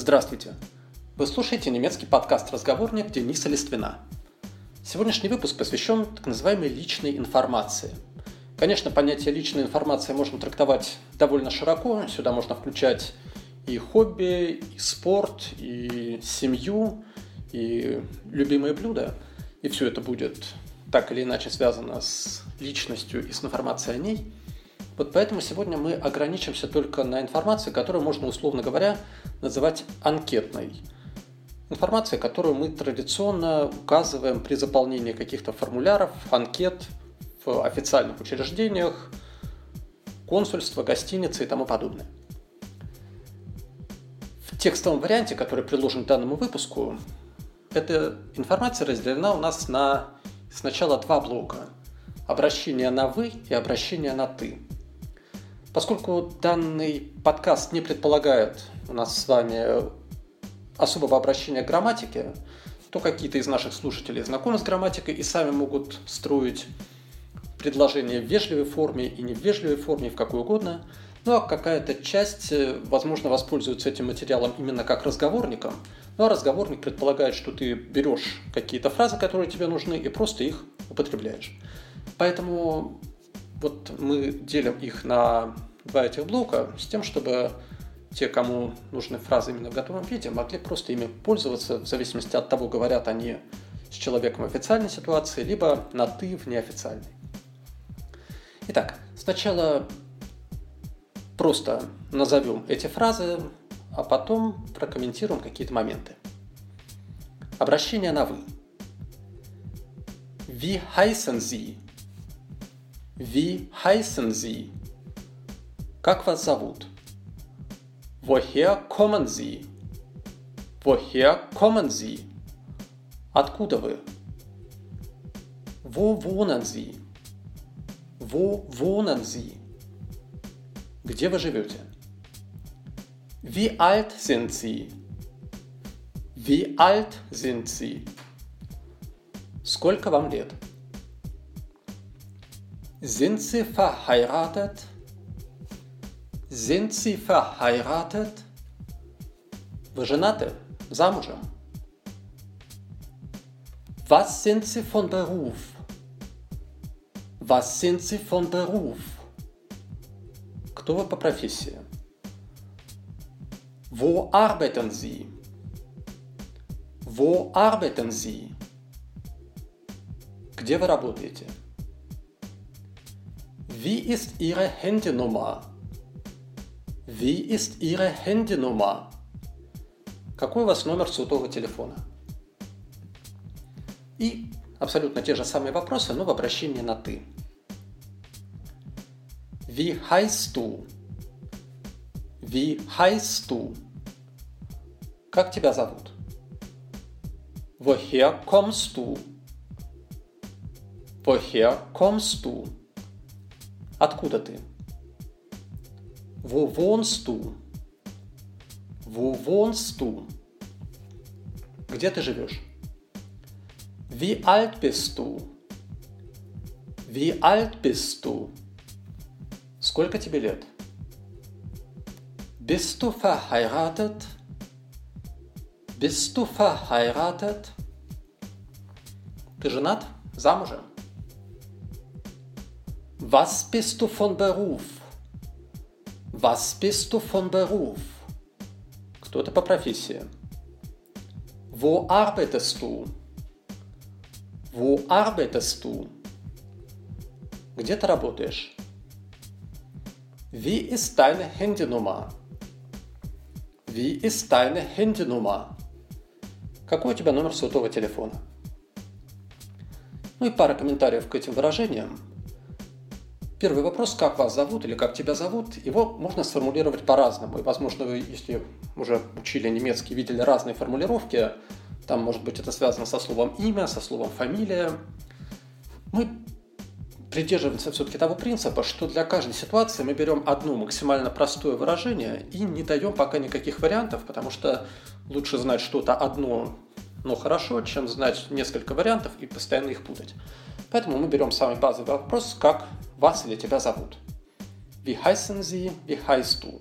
Здравствуйте! Вы слушаете немецкий подкаст «Разговорник» Дениса Листвина. Сегодняшний выпуск посвящен так называемой личной информации. Конечно, понятие личной информации можно трактовать довольно широко. Сюда можно включать и хобби, и спорт, и семью, и любимые блюда. И все это будет так или иначе связано с личностью и с информацией о ней – вот поэтому сегодня мы ограничимся только на информации, которую можно, условно говоря, называть анкетной. Информация, которую мы традиционно указываем при заполнении каких-то формуляров, анкет в официальных учреждениях, консульства, гостиницы и тому подобное. В текстовом варианте, который приложен к данному выпуску, эта информация разделена у нас на сначала два блока. Обращение на «вы» и обращение на «ты». Поскольку данный подкаст не предполагает у нас с вами особого обращения к грамматике, то какие-то из наших слушателей знакомы с грамматикой и сами могут строить предложения в вежливой форме и не в вежливой форме, в какой угодно. Ну а какая-то часть, э, возможно, воспользуется этим материалом именно как разговорником. Ну а разговорник предполагает, что ты берешь какие-то фразы, которые тебе нужны, и просто их употребляешь. Поэтому вот мы делим их на два этих блока с тем, чтобы те, кому нужны фразы именно в готовом виде, могли просто ими пользоваться в зависимости от того, говорят они с человеком в официальной ситуации, либо на «ты» в неофициальной. Итак, сначала просто назовем эти фразы, а потом прокомментируем какие-то моменты. Обращение на «вы». Wie heißen Sie? Wie heißen Sie? Как вас зовут? Woher kommen Sie? Woher kommen Sie? Откуда вы? Wo wohnen Sie? Wo wohnen Sie? Где вы живете? Wie alt sind Sie? Wie alt sind Sie? Сколько вам лет? Sind Sie verheiratet? Sind Sie verheiratet? Вы женаты? Замужем? Was sind Sie von Beruf? Was sind Sie von Beruf? Кто вы по профессии? Wo arbeiten Sie? Wo arbeiten Sie? Где вы работаете? Wie ist Ihre Handynummer? Wie ist Ihre Handynummer? Какой у вас номер сотового телефона? И абсолютно те же самые вопросы, но в обращении на «ты». Wie heißt du? Wie heißt du? Как тебя зовут? Woher kommst du? Woher kommst du? Откуда ты? Wo wohnst du? Wo wohnst du? Где ты живешь? Wie alt bist du? Wie alt bist du? Сколько тебе лет? Bist du verheiratet? Bist du verheiratet? Ты женат? Замужем? Was bist du von Beruf? Was bist du von Beruf? Кто ты по профессии? Wo arbeitest du? Wo arbeitest du? Где ты работаешь? Wie ist deine Handynummer? Wie ist deine Handynummer? Какой у тебя номер сотового телефона? Ну и пара комментариев к этим выражениям – Первый вопрос, как вас зовут или как тебя зовут, его можно сформулировать по-разному. И, возможно, вы, если уже учили немецкий, видели разные формулировки, там, может быть, это связано со словом имя, со словом фамилия. Мы придерживаемся все-таки того принципа, что для каждой ситуации мы берем одно максимально простое выражение и не даем пока никаких вариантов, потому что лучше знать что-то одно, но хорошо, чем знать несколько вариантов и постоянно их путать. Поэтому мы берем самый базовый вопрос, как вас или тебя зовут. Wie heißen Sie? Wie heißt du?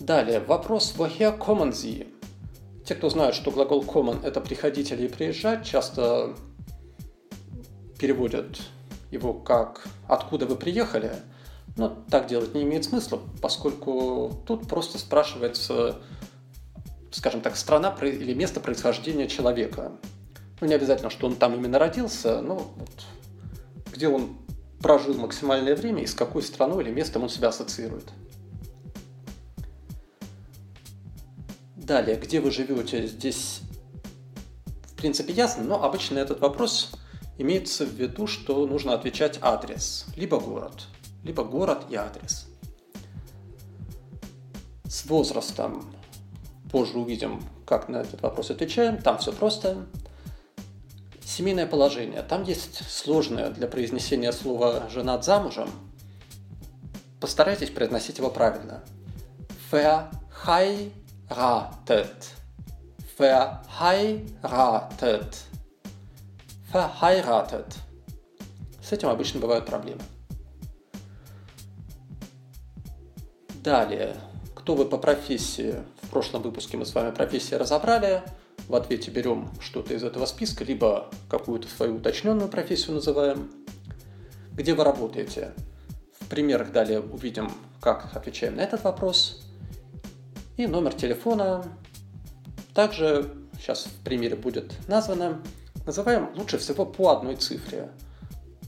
Далее, вопрос «Woher kommen Sie?» Те, кто знают, что глагол common – это приходить или приезжать, часто переводят его как «откуда вы приехали?», но так делать не имеет смысла, поскольку тут просто спрашивается, скажем так, страна или место происхождения человека. Ну, не обязательно, что он там именно родился, но вот где он прожил максимальное время и с какой страной или местом он себя ассоциирует. Далее, где вы живете, здесь в принципе ясно, но обычно этот вопрос имеется в виду, что нужно отвечать адрес, либо город, либо город и адрес. С возрастом позже увидим, как на этот вопрос отвечаем. Там все просто. Семейное положение. Там есть сложное для произнесения слова «женат замужем». Постарайтесь произносить его правильно. Verheiratet. Verheiratet. Verheiratet. С этим обычно бывают проблемы. Далее. Кто вы по профессии? В прошлом выпуске мы с вами профессии разобрали. В ответе берем что-то из этого списка, либо какую-то свою уточненную профессию называем. Где вы работаете? В примерах далее увидим, как отвечаем на этот вопрос. И номер телефона. Также сейчас в примере будет названо называем лучше всего по одной цифре.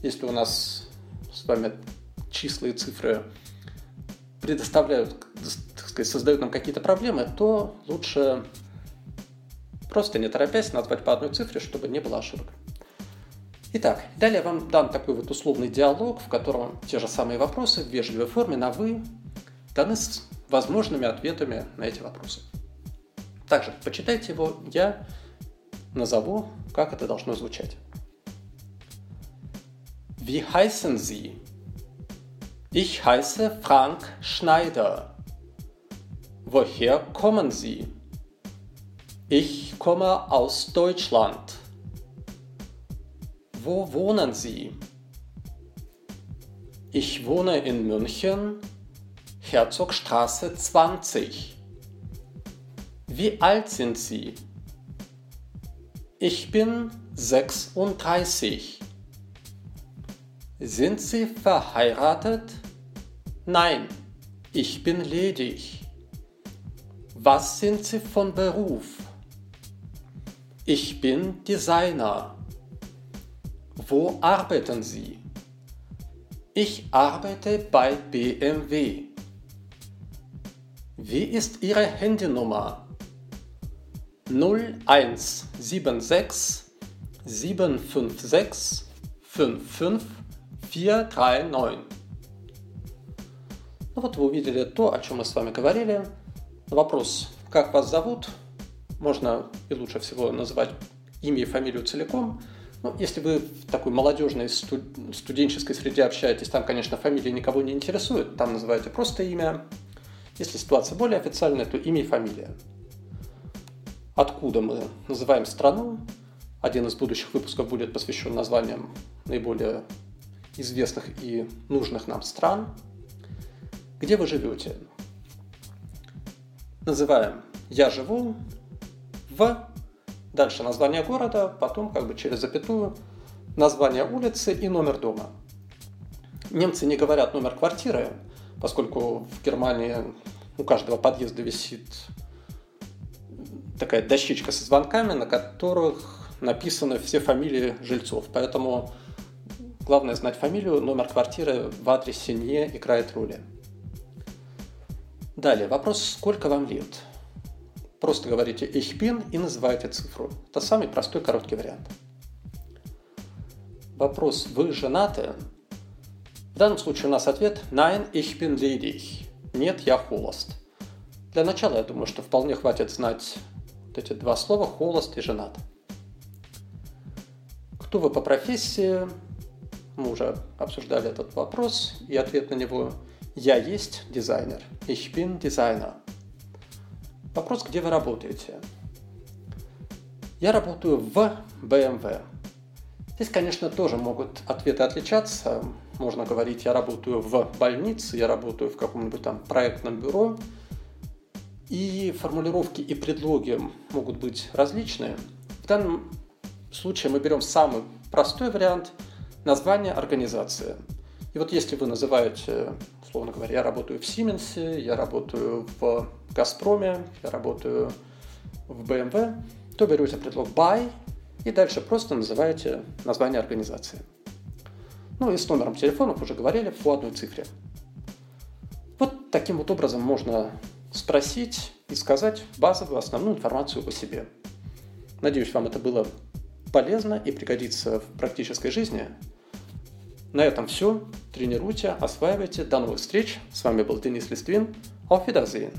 Если у нас с вами числа и цифры предоставляют, сказать, создают нам какие-то проблемы, то лучше просто не торопясь назвать по одной цифре, чтобы не было ошибок. Итак, далее вам дан такой вот условный диалог, в котором те же самые вопросы в вежливой форме на «вы» даны с возможными ответами на эти вопросы. Также почитайте его, я назову, как это должно звучать. Wie heißen Sie? Ich heiße Frank Schneider. Woher kommen Sie? Ich komme aus Deutschland. Wo wohnen Sie? Ich wohne in München, Herzogstraße 20. Wie alt sind Sie? Ich bin 36. Sind Sie verheiratet? Nein, ich bin ledig. Was sind Sie von Beruf? Ich bin Designer. Wo arbeiten Sie? Ich arbeite bei BMW. Wie ist Ihre Handynummer? 0176 756 55439. Ну вот вы увидели то, о чем мы с вами говорили. Вопрос, как вас зовут, можно и лучше всего называть имя и фамилию целиком. Ну, если вы в такой молодежной студенческой среде общаетесь, там, конечно, фамилия никого не интересует, там называете просто имя. Если ситуация более официальная, то имя и фамилия откуда мы называем страну. Один из будущих выпусков будет посвящен названиям наиболее известных и нужных нам стран. Где вы живете? Называем «Я живу в...» Дальше название города, потом как бы через запятую название улицы и номер дома. Немцы не говорят номер квартиры, поскольку в Германии у каждого подъезда висит такая дощечка со звонками, на которых написаны все фамилии жильцов. Поэтому главное знать фамилию, номер квартиры в адресе не играет роли. Далее, вопрос, сколько вам лет? Просто говорите «Ich bin» и называете цифру. Это самый простой короткий вариант. Вопрос «Вы женаты?» В данном случае у нас ответ «Nein, ich bin ledig». Нет, я холост. Для начала, я думаю, что вполне хватит знать вот эти два слова «холост» и «женат». Кто вы по профессии? Мы уже обсуждали этот вопрос, и ответ на него «Я есть дизайнер». Ich bin Designer. Вопрос, где вы работаете? Я работаю в BMW. Здесь, конечно, тоже могут ответы отличаться. Можно говорить, я работаю в больнице, я работаю в каком-нибудь там проектном бюро – И формулировки и предлоги могут быть различные. В данном случае мы берем самый простой вариант – название организации. И вот если вы называете, условно говоря, я работаю в Сименсе, я работаю в Газпроме, я работаю в BMW, то берете предлог by и дальше просто называете название организации. Ну и с номером телефона, уже говорили, по одной цифре. Вот таким вот образом можно спросить и сказать базовую основную информацию о себе. Надеюсь, вам это было полезно и пригодится в практической жизни. На этом все. Тренируйте, осваивайте. До новых встреч. С вами был Денис Листвин. Auf Wiedersehen.